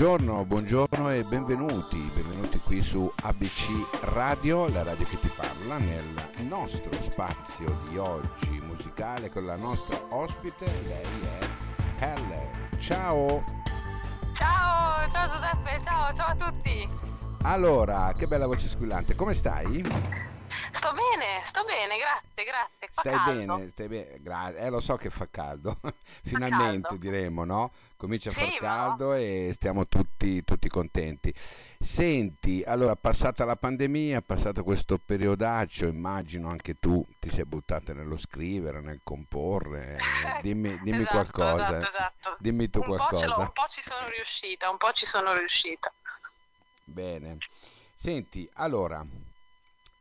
Buongiorno, buongiorno e benvenuti, benvenuti qui su ABC Radio, la radio che ti parla, nel nostro spazio di oggi musicale con la nostra ospite, lei è Helle. Ciao! Ciao, ciao Giuseppe, ciao, ciao a tutti! Allora, che bella voce squillante, come stai? Sto bene, grazie, grazie. Fa stai caldo. bene, stai bene, gra- eh lo so che fa caldo, finalmente caldo. diremo, no? Comincia a Sì, far caldo e stiamo tutti, tutti contenti. Senti, allora, passata la pandemia, passato questo periodaccio, immagino anche tu ti sei buttata nello scrivere, nel comporre, dimmi, dimmi Esatto, qualcosa, esatto, esatto. dimmi tu un Po qualcosa. un po' ci sono riuscita, un po' ci sono riuscita. Bene. Senti, allora,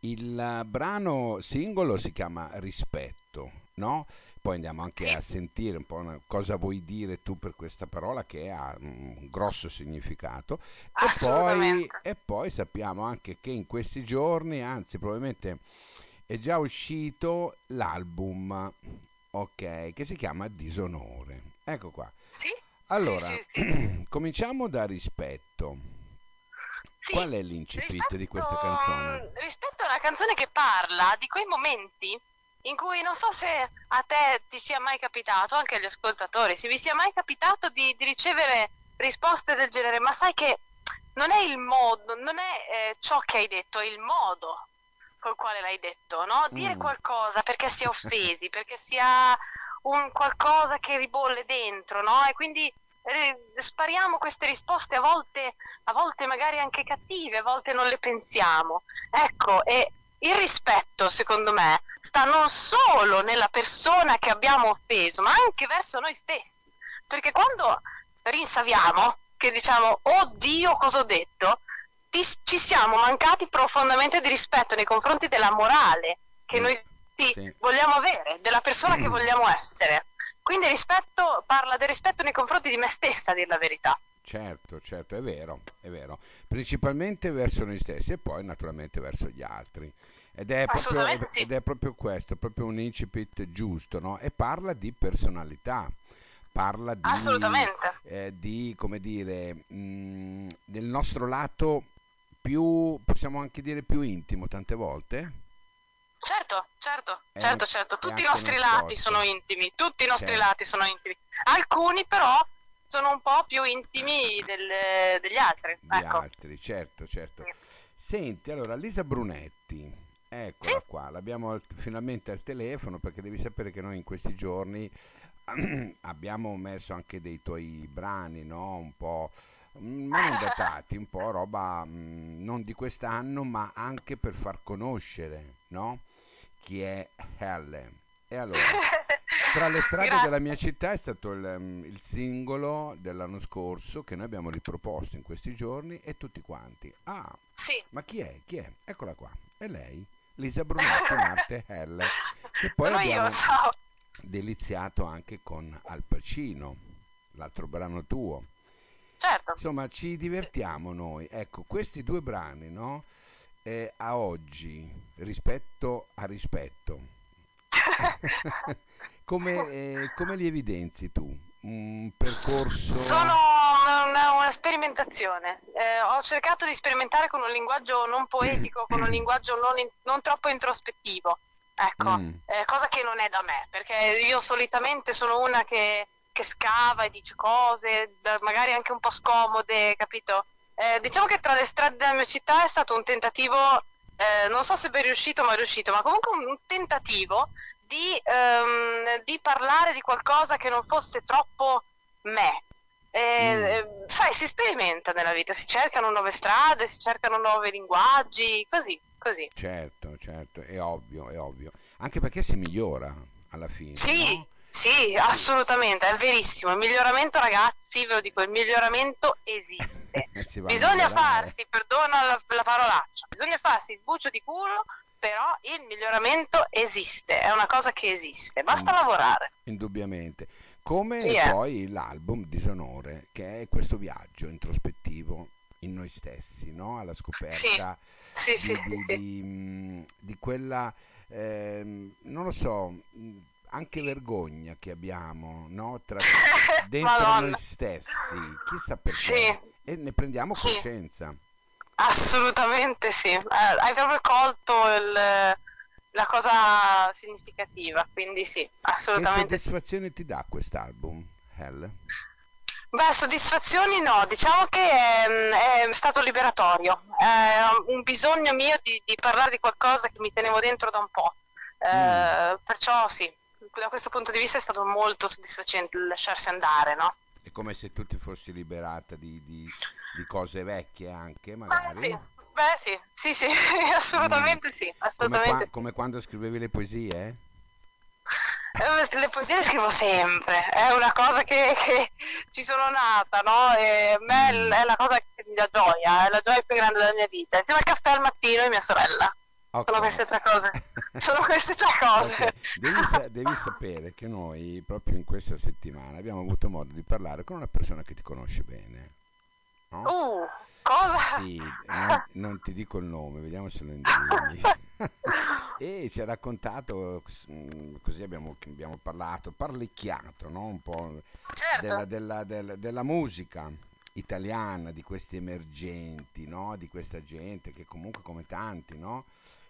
il brano singolo si chiama Rispetto, no? Poi andiamo anche Sì. a sentire un po' una- cosa vuoi dire tu per questa parola che ha un grosso significato. E poi, e poi sappiamo anche che in questi giorni, anzi probabilmente è già uscito l'album, ok, che si chiama Disonore. Ecco qua. Sì? Allora, sì, sì. cominciamo da Rispetto. Qual è l'incipit di questa Rispetto- canzone? Rispetto una canzone che parla di quei momenti in cui non so se a te ti sia mai capitato, anche agli ascoltatori, se vi sia mai capitato di, di ricevere risposte del genere, ma sai che non è il modo, non è eh, ciò che hai detto, è il modo col quale l'hai detto, no? Dire Mm. qualcosa perché si è offesi, perché si ha un qualcosa che ribolle dentro, no? E quindi eh, spariamo queste risposte a volte, a volte magari anche cattive, a volte non le pensiamo. Ecco, e il rispetto, secondo me, sta non solo nella persona che abbiamo offeso, ma anche verso noi stessi. Perché quando rinsaviamo, che diciamo, oddio, cosa ho detto, ti- ci siamo mancati profondamente di rispetto nei confronti della morale che Mm, noi sì. vogliamo avere, della persona che Mm. vogliamo essere. Quindi rispetto parla del rispetto nei confronti di me stessa, a dir la verità. Certo, certo, è vero, è vero. Principalmente verso noi stessi e poi naturalmente verso gli altri. Ed è proprio, sì. ed è proprio questo, proprio un incipit giusto, no? E parla di personalità, parla di, Assolutamente. eh, di come dire, mh, del nostro lato più, possiamo anche dire più intimo tante volte. Certo, certo, È certo, certo. Tutti i nostri lati sono intimi, tutti i nostri Certo. lati sono intimi. Alcuni però sono un po' più intimi del- degli altri. di ecco. altri, certo, certo. Sì. Senti, allora Lisa Brunetti, eccola Sì. qua, l'abbiamo al- finalmente al telefono perché devi sapere che noi in questi giorni abbiamo messo anche dei tuoi brani, no? Un po', mm, ma non datati, un po' roba mm, non di quest'anno, ma anche per far conoscere, no? Chi è Helle. E allora, tra le strade Grazie. della mia città è stato il, mm, il singolo dell'anno scorso che noi abbiamo riproposto in questi giorni e tutti quanti. Ah, Sì. ma chi è? Chi è? Eccola qua. È lei, Lisa Brunetti, in arte Helle. Che poi Sono abbiamo io, ciao. deliziato anche con Al Pacino, l'altro brano tuo. Certo. Insomma, ci divertiamo noi. Ecco, questi due brani, no? Eh, a oggi, rispetto a rispetto, come, eh, come li evidenzi tu? Un percorso... Sono una, una sperimentazione. Eh, ho cercato di sperimentare con un linguaggio non poetico, con un linguaggio non, in- non troppo introspettivo. Ecco, Mm. eh, cosa che non è da me, perché io solitamente sono una che, che scava e dice cose, magari anche un po' scomode, capito? Eh, diciamo che tra le strade della mia città è stato un tentativo, eh, non so se ben riuscito, ma è riuscito, ma comunque un, un tentativo di, ehm, di parlare di qualcosa che non fosse troppo me. Eh, Mm. eh, sai, si sperimenta nella vita, si cercano nuove strade, si cercano nuovi linguaggi, così, così. Certo, certo, è ovvio, è ovvio. Anche perché si migliora alla fine, Sì, no? Sì, assolutamente, è verissimo. Il miglioramento, ragazzi, ve lo dico, il miglioramento esiste. Bisogna farsi, perdona la, la parolaccia, bisogna farsi il bucio di culo, però il miglioramento esiste, è una cosa che esiste, basta Mm. lavorare. Indubbiamente. Come Sì, eh. poi l'album Disonore, che è questo viaggio introspettivo in noi stessi, no? Alla scoperta Sì, sì, di, di- di, mh, di quella, ehm, non lo so, mh, anche vergogna che abbiamo, no? Tra, dentro Madonna. noi stessi, chissà perché. Sì, e ne prendiamo Sì. coscienza. Assolutamente sì, Eh, hai proprio colto il- la cosa significativa, quindi sì, Che assolutamente sì. soddisfazione ti dà quest'album, Hell? Beh, soddisfazioni no, diciamo che è, è stato liberatorio, è un bisogno mio di, di parlare di qualcosa che mi tenevo dentro da un po', Eh, perciò sì, da questo punto di vista è stato molto soddisfacente lasciarsi andare, no? È come se tu ti fossi liberata di, di- di cose vecchie anche, Beh magari. sì, beh sì, sì, sì, assolutamente sì, Come, qua- assolutamente come quando scrivevi le poesie? Eh, Le poesie le scrivo sempre, è una cosa che, che ci sono nata, no? E a me Mm. è la cosa che mi dà gioia, è la gioia più grande della mia vita. Insieme al caffè al mattino e mia sorella. Ok. Sono queste tre cose. Sono queste tre cose. Ok, Devi, sa- devi sapere che noi proprio in questa settimana abbiamo avuto modo di parlare con una persona che ti conosce bene. no? Uh, cosa? Sì, non, non ti dico il nome, vediamo se lo indovini. e ci ha raccontato, mm, così abbiamo, abbiamo parlato, parlicchiato, no? Un po' Certo. della, della- della- della musica italiana, di questi emergenti, no? Di questa gente che comunque come tanti, no?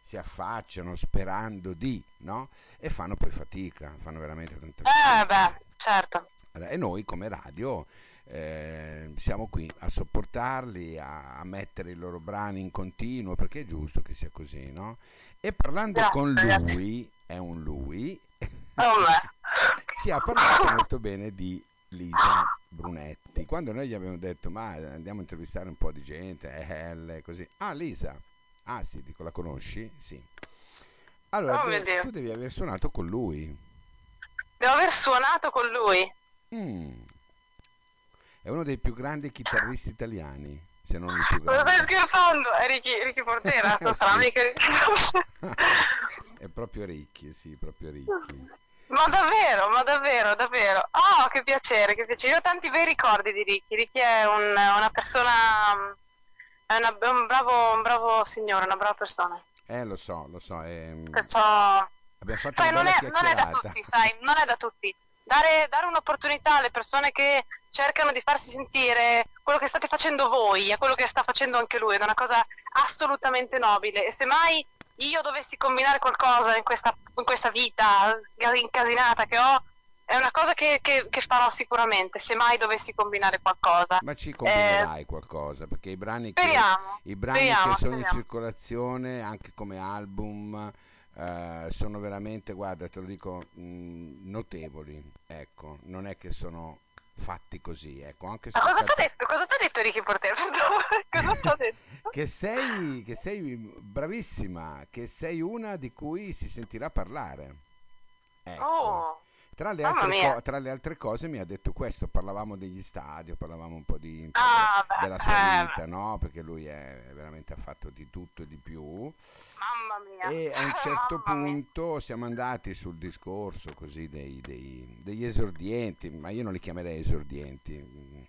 Si affacciano sperando di, no? E fanno poi fatica, fanno veramente tanta Eh fatica. beh, certo. E noi come radio eh, siamo qui a sopportarli, a, a mettere i loro brani in continuo, perché è giusto che sia così, no? E parlando Grazie, con grazie. lui, è un lui, Oh, beh. ci ha parlato molto bene di Lisa Brunetti. Quando noi gli abbiamo detto, ma andiamo a intervistare un po' di gente, è L, così. Ah, Lisa. Ah, sì, dico, la conosci? Sì. Allora, Oh, de- tu devi aver suonato con lui. Devo aver suonato con lui. Mm. È uno dei più grandi chitarristi italiani, se non il più Cosa stai grande. scherzando? È Ricky, Ricky Portera, mica Ricky. È proprio ricchi, sì, proprio ricchi. Ma davvero, ma davvero, davvero. Oh, che piacere, che piacere. Io ho tanti bei ricordi di Ricky. Ricky è un- una persona, è, una- è un, bravo, un bravo signore, una brava persona. Eh, lo so, lo so. ehm, Perciò, abbiamo fatto sai, non è, non è da tutti, sai, non è da tutti. Dare, dare un'opportunità alle persone che cercano di farsi sentire quello che state facendo voi e quello che sta facendo anche lui è una cosa assolutamente nobile. E se mai io dovessi combinare qualcosa in questa, in questa vita incasinata che ho, è una cosa che, che- che farò sicuramente, se mai dovessi combinare qualcosa. Ma ci combinerai qualcosa, perché i brani che, Eh, Speriamo. i brani speriamo, che sono in speriamo. circolazione, anche come album, eh, sono veramente, guarda, te lo dico, mh, notevoli. Ecco, non è che sono fatti così, ecco, anche Ma cosa ti ha soltanto- detto? Cosa ti ha detto Ricky Portero? cosa ti ha detto? che sei, che sei bravissima, che sei una di cui si sentirà parlare. Ecco. Oh, Tra le, altre mia. tra le altre cose mi ha detto questo, parlavamo degli stadi, parlavamo un po' di, Ah, beh, della sua eh, vita, no? Perché lui è veramente ha fatto di tutto e di più. mamma mia. E a un certo Mamma mia. punto siamo andati sul discorso così dei- dei- degli esordienti, ma io non li chiamerei esordienti,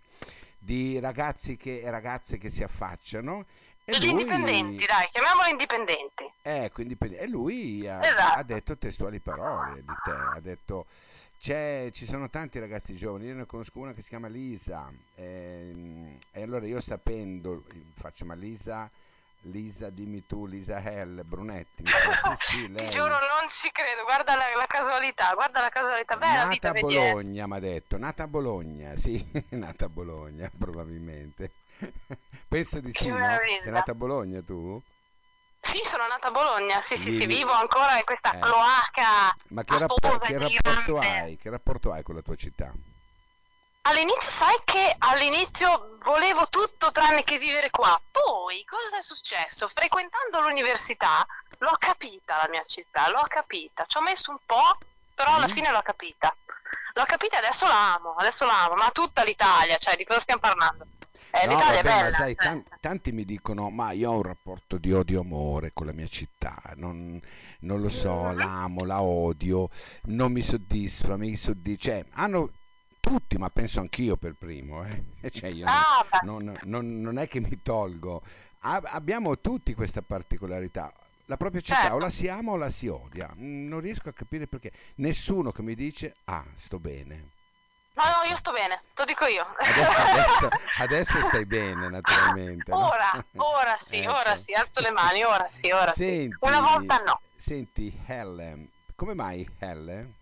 di ragazzi che, e ragazze che si affacciano. E Gli lui, indipendenti, dai, chiamiamoli indipendenti. Ecco, indipend- e lui ha, Esatto. ha detto testuali parole di te, ha detto c'è, ci sono tanti ragazzi giovani, io ne conosco una che si chiama Lisa ehm, e, allora io sapendo, faccio ma Lisa, Lisa dimmi tu, Lisa Hell, Brunetti, fa, sì sì, lei, Ti giuro, non ci credo. Guarda la, la casualità, guarda la casualità. Beh, nata vita, a eh. Bologna mi ha detto, nata a Bologna, sì, nata a Bologna probabilmente, penso di Che sì, no? Sei nata a Bologna tu? Sì, sono nata a Bologna. Sì, sì, sì, vivo ancora in questa Eh. cloaca. Ma che, rappo- afosa, che rapporto hai? Che rapporto hai con la tua città? All'inizio, sai che all'inizio volevo tutto tranne che vivere qua. Poi, cosa è successo? Frequentando l'università, l'ho capita la mia città, l'ho capita. Ci ho messo un po', però alla Mm. fine l'ho capita. L'ho capita e adesso la amo, adesso la amo. Ma tutta l'Italia, cioè, di cosa stiamo parlando? Eh, No, vabbè, ma bella. sai, cioè. tan- tanti mi dicono, ma io ho un rapporto di odio-amore con la mia città, non, non lo so, Mhm. l'amo, la odio, non mi soddisfa, mi soddisfa, cioè, hanno tutti, ma penso anch'io per primo, eh. Cioè, io non- Ah, beh. non, non- non è che mi tolgo, A- abbiamo tutti questa particolarità. La propria città Certo. o la si ama o la si odia. Non riesco a capire perché. Nessuno che mi dice, ah, sto bene. Ma no, io sto bene, te lo dico io. Adesso, adesso, adesso stai bene, naturalmente. no? Ora, ora sì, Ecco. ora sì, alzo le mani, ora sì, ora sì. Senti, Una volta no. Senti, Helle, come mai Helle?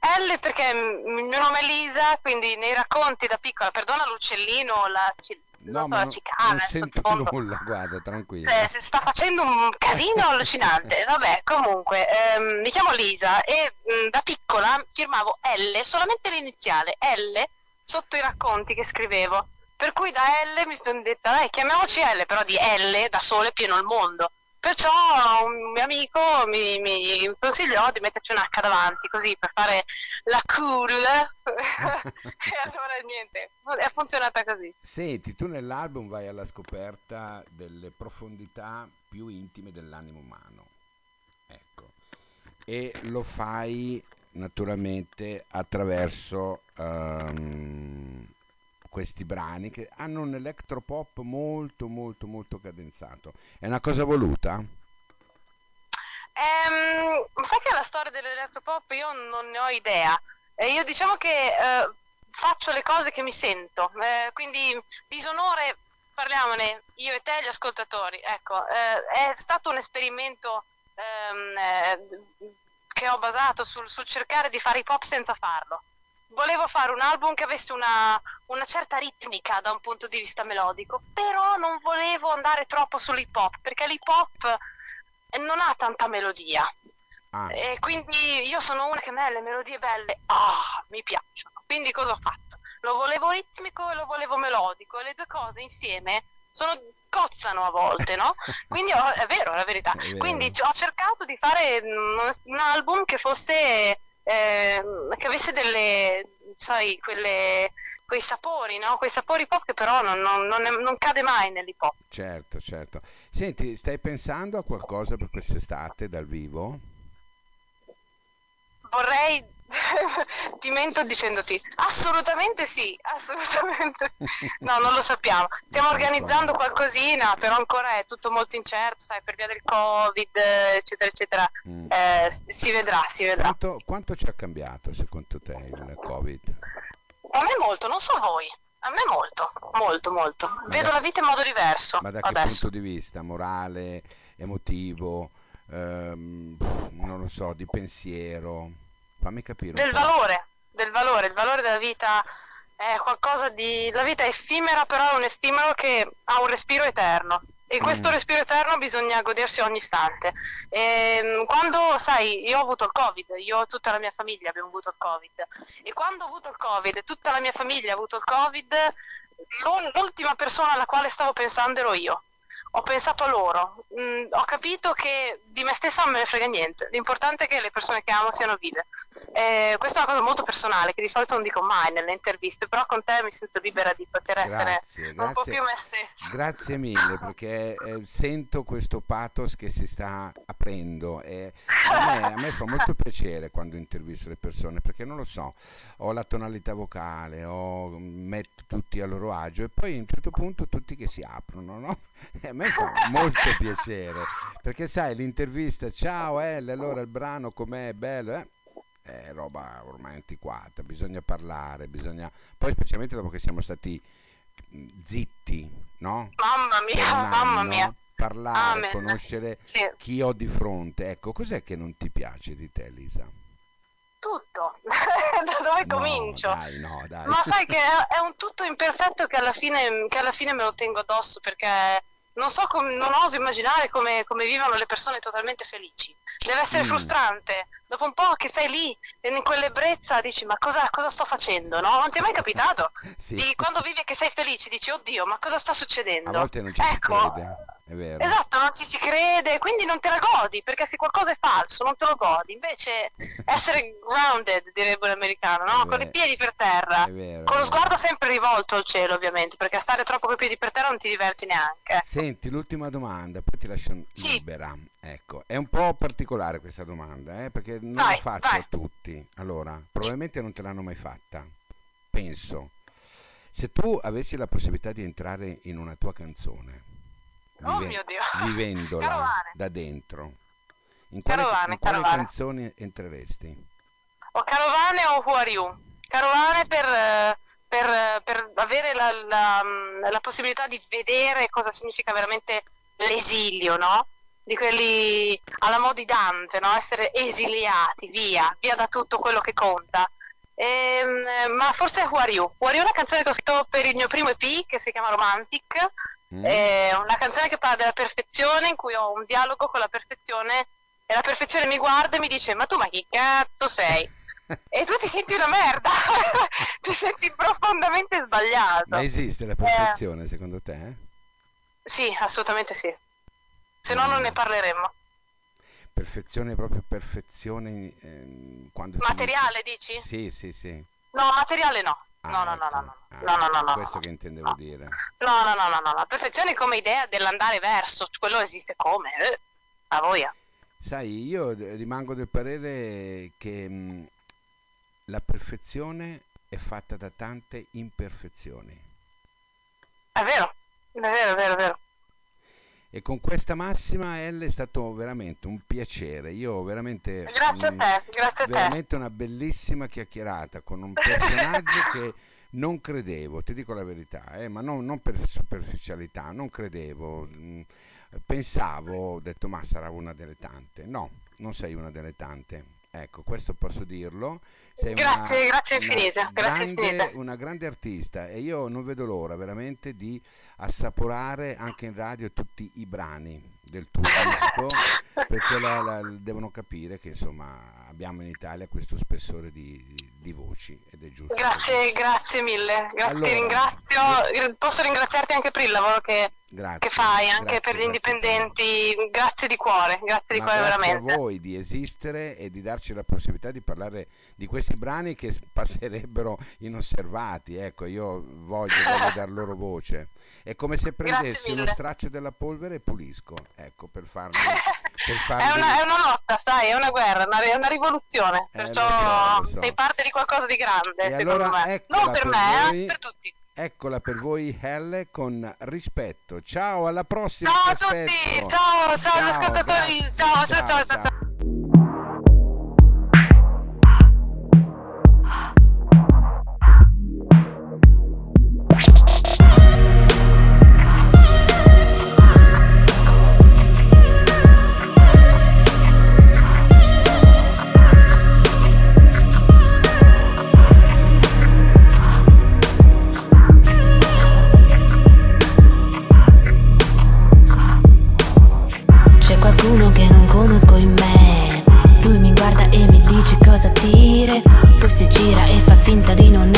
L perché mm, il mio nome è Lisa, quindi nei racconti da piccola, perdona l'uccellino, la, No, ma la cicala, non sento sottofondo. nulla, guarda, tranquilla. Cioè, si sta facendo un casino allucinante. Vabbè, comunque, ehm, mi chiamo Lisa e mh, da piccola firmavo L, solamente l'iniziale L, sotto i racconti che scrivevo. Per cui da L mi sono detta, dai, chiamiamoci L, però di L da sole pieno il mondo. Perciò un mio amico mi, mi consigliò di metterci un H davanti, così per fare la cool. e allora niente, è funzionata così. Senti, tu nell'album vai alla scoperta delle profondità più intime dell'animo umano. Ecco. E lo fai naturalmente attraverso ehm, questi brani che hanno un electropop molto molto molto cadenzato. È una cosa voluta? Ehm, sai che la storia dell'elettropop io non ne ho idea. Eh, io diciamo che eh, faccio le cose che mi sento, eh, quindi disonore, parliamone io e te, gli ascoltatori. Ecco, eh, è stato un esperimento ehm, eh, che ho basato sul, sul cercare di fare hip hop senza farlo. Volevo fare un album che avesse una, una certa ritmica da un punto di vista melodico, però non volevo andare troppo sull'hip hop, perché l'hip hop eh, non ha tanta melodia. Ah, E quindi io sono una che a me le melodie belle, ah, mi piacciono. Quindi cosa ho fatto? Lo volevo ritmico e lo volevo melodico e le due cose insieme sono, cozzano a volte, no? Quindi ho- è vero, è la verità. Vero. Quindi ho cercato di fare un, un album che fosse, ehm, che avesse delle, sai, quelle, quei sapori, no? Quei sapori pop che però non, non- non è- non cade mai nell'hip hop. certo, certo. Senti, stai pensando a qualcosa per quest'estate dal vivo? Vorrei, ti mento dicendoti, assolutamente sì, assolutamente. No, non lo sappiamo. Stiamo organizzando qualcosina, però ancora è tutto molto incerto, sai, per via del Covid, eccetera, eccetera. Mm. Eh, si vedrà, si vedrà. Quanto, quanto ci ha cambiato secondo te il Covid? A me molto, non so voi. A me molto, molto, molto. Vedo da- la vita in modo diverso Ma da che adesso. punto di vista? Morale, emotivo, ehm, non lo so, di pensiero? Fammi capire Del valore, del valore, il valore della vita è qualcosa di... La vita è effimera, però è un effimero che ha un respiro eterno. E questo Mm. respiro eterno bisogna godersi ogni istante. Ehm, quando, sai, io ho avuto il Covid, io e tutta la mia famiglia abbiamo avuto il Covid. E quando ho avuto il Covid e tutta la mia famiglia ha avuto il Covid, l'ultima persona alla quale stavo pensando ero io. Ho pensato a loro, Mm, ho capito che di me stessa non me ne frega niente, l'importante è che le persone che amo siano vive. Eh, questa è una cosa molto personale che di solito non dico mai nelle interviste, però con te mi sento libera di poter essere Grazie, un po' grazie. più me stessa. Grazie mille perché eh, sento questo pathos che si sta aprendo e a me, a me fa molto piacere quando intervisto le persone perché non lo so, ho la tonalità vocale, ho, metto tutti a loro agio e poi a un certo punto tutti che si aprono, no? E a me fa molto piacere perché sai l'intervista, ciao Elle, allora il brano com'è, bello, eh? È roba ormai antiquata, bisogna parlare, bisogna... Poi specialmente dopo che siamo stati zitti, no? Mamma mia, un mamma anno, mia. parlare, Amen. conoscere Sì, chi ho di fronte. Ecco, cos'è che non ti piace di te, Lisa? tutto. da dove No, comincio? dai, no, dai. Ma sai che è, è un tutto imperfetto che alla fine, che alla fine me lo tengo addosso perché non so come, non oso immaginare come, come vivono le persone totalmente felici. Deve essere Mm. frustrante. Dopo un po' che sei lì in quell'ebbrezza dici ma cosa, cosa sto facendo? No? Non ti è mai capitato? Sì, Di quando vivi che sei felice dici oddio ma cosa sta a succedendo? volte non ci ecco, si crede. Esatto, non ci si crede, quindi non te la godi, perché se qualcosa è falso non te lo godi. Invece essere grounded, direbbe l'americano, no? Con i piedi per terra, vero, con lo sguardo sempre rivolto al cielo, ovviamente, perché a stare troppo con i piedi per terra non ti diverti neanche. Senti, l'ultima domanda, poi ti lascio Sì. libera. Ecco, è un po' particolare questa domanda, eh, perché non Vai, la faccio vai. a tutti. Allora, probabilmente non te l'hanno mai fatta. Penso. Se tu avessi la possibilità di entrare in una tua canzone, Oh mio Dio. vivendola Carovane. da dentro, in quale, Carovane, in quale carovane. canzone entreresti? O Carovane o Who Are You? carovane per, per, per avere la, la, la, possibilità di vedere cosa significa veramente l'esilio, no? Di quelli alla moda di Dante, no? Essere esiliati, via, via da tutto quello che conta. Ehm, ma forse è Wariu. Wariu è una canzone che ho scritto per il mio primo EP che si chiama Romantic. Mm. È una canzone che parla della perfezione, in cui ho un dialogo con la perfezione e la perfezione mi guarda e mi dice: Ma tu, ma chi cazzo sei? e tu ti senti una merda, ti senti profondamente sbagliato. Ma esiste la perfezione eh, secondo te? Eh? Sì, assolutamente sì. Se no, mm. non ne parleremmo. Perfezione, proprio perfezione. Eh, quando materiale dici? dici? Sì, sì, sì. No, materiale no. Ah, no, no, ecco. no, no, ah, no, no, no, no, questo no. che intendevo no. dire. No, no, no, no, no, la perfezione come idea dell'andare verso, quello esiste come? Eh, a voi. Sai, io rimango del parere che mh, la perfezione è fatta da tante imperfezioni. È vero, è vero, è vero, è vero. E con questa massima L è stato veramente un piacere. Io veramente. Grazie a te, grazie a te. Veramente una bellissima chiacchierata con un personaggio che non credevo, ti dico la verità, eh, ma non, non, per superficialità, non credevo. Mm, pensavo, ho detto, ma sarà una delle tante. No, non sei una delle tante. Ecco, questo posso dirlo. Sei grazie, una, grazie infinite. Una, grazie grande, una grande artista e io non vedo l'ora veramente di assaporare anche in radio tutti i brani del tuo disco perché la, la, devono capire che insomma abbiamo in Italia questo spessore di, di, di voci ed è giusto. Grazie, grazie mille. Grazie, allora, ringrazio. Posso ringraziarti anche per il lavoro che Grazie, che fai anche grazie, per gli indipendenti. Grazie di cuore, grazie di Ma cuore grazie veramente. a voi di esistere e di darci la possibilità di parlare di questi brani che passerebbero inosservati. Ecco, io voglio, voglio dar loro voce. È come se prendessi uno straccio della polvere e pulisco, ecco, per farmi... Per farmi... È, una, è, una, lotta, sai, è una guerra, è una rivoluzione, eh, perciò lo so, so. sei parte di qualcosa di grande, e allora, me. Non per, per me, voi... eh, per tutti. Eccola per voi Helle con rispetto. Ciao, alla prossima. Ciao a tutti, ciao, ciao, ciao ascoltatori, ciao, ciao, ciao. ciao. ciao. Suoi vestiti, suo parlare, la sua faccia, ma ho